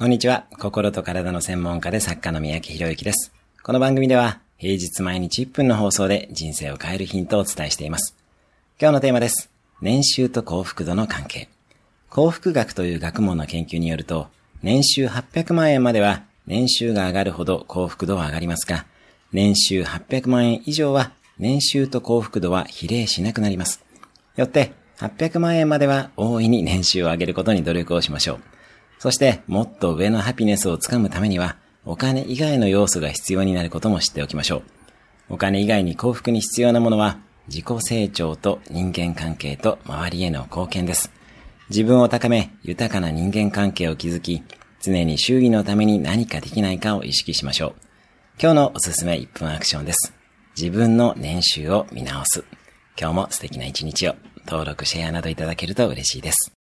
こんにちは。心と体の専門家で作家の三宅博之です。この番組では、平日毎日1分の放送で人生を変えるヒントをお伝えしています。今日のテーマです。年収と幸福度の関係。幸福学という学問の研究によると、年収800万円までは年収が上がるほど幸福度は上がりますが、年収800万円以上は年収と幸福度は比例しなくなります。よって、800万円までは大いに年収を上げることに努力をしましょう。そして、もっと上のハピネスをつかむためには、お金以外の要素が必要になることも知っておきましょう。お金以外に幸福に必要なものは、自己成長と人間関係と周りへの貢献です。自分を高め、豊かな人間関係を築き、常に周囲のために何かできないかを意識しましょう。今日のおすすめ1分アクションです。自分の年収を見直す。今日も素敵な一日を。登録、シェアなどいただけると嬉しいです。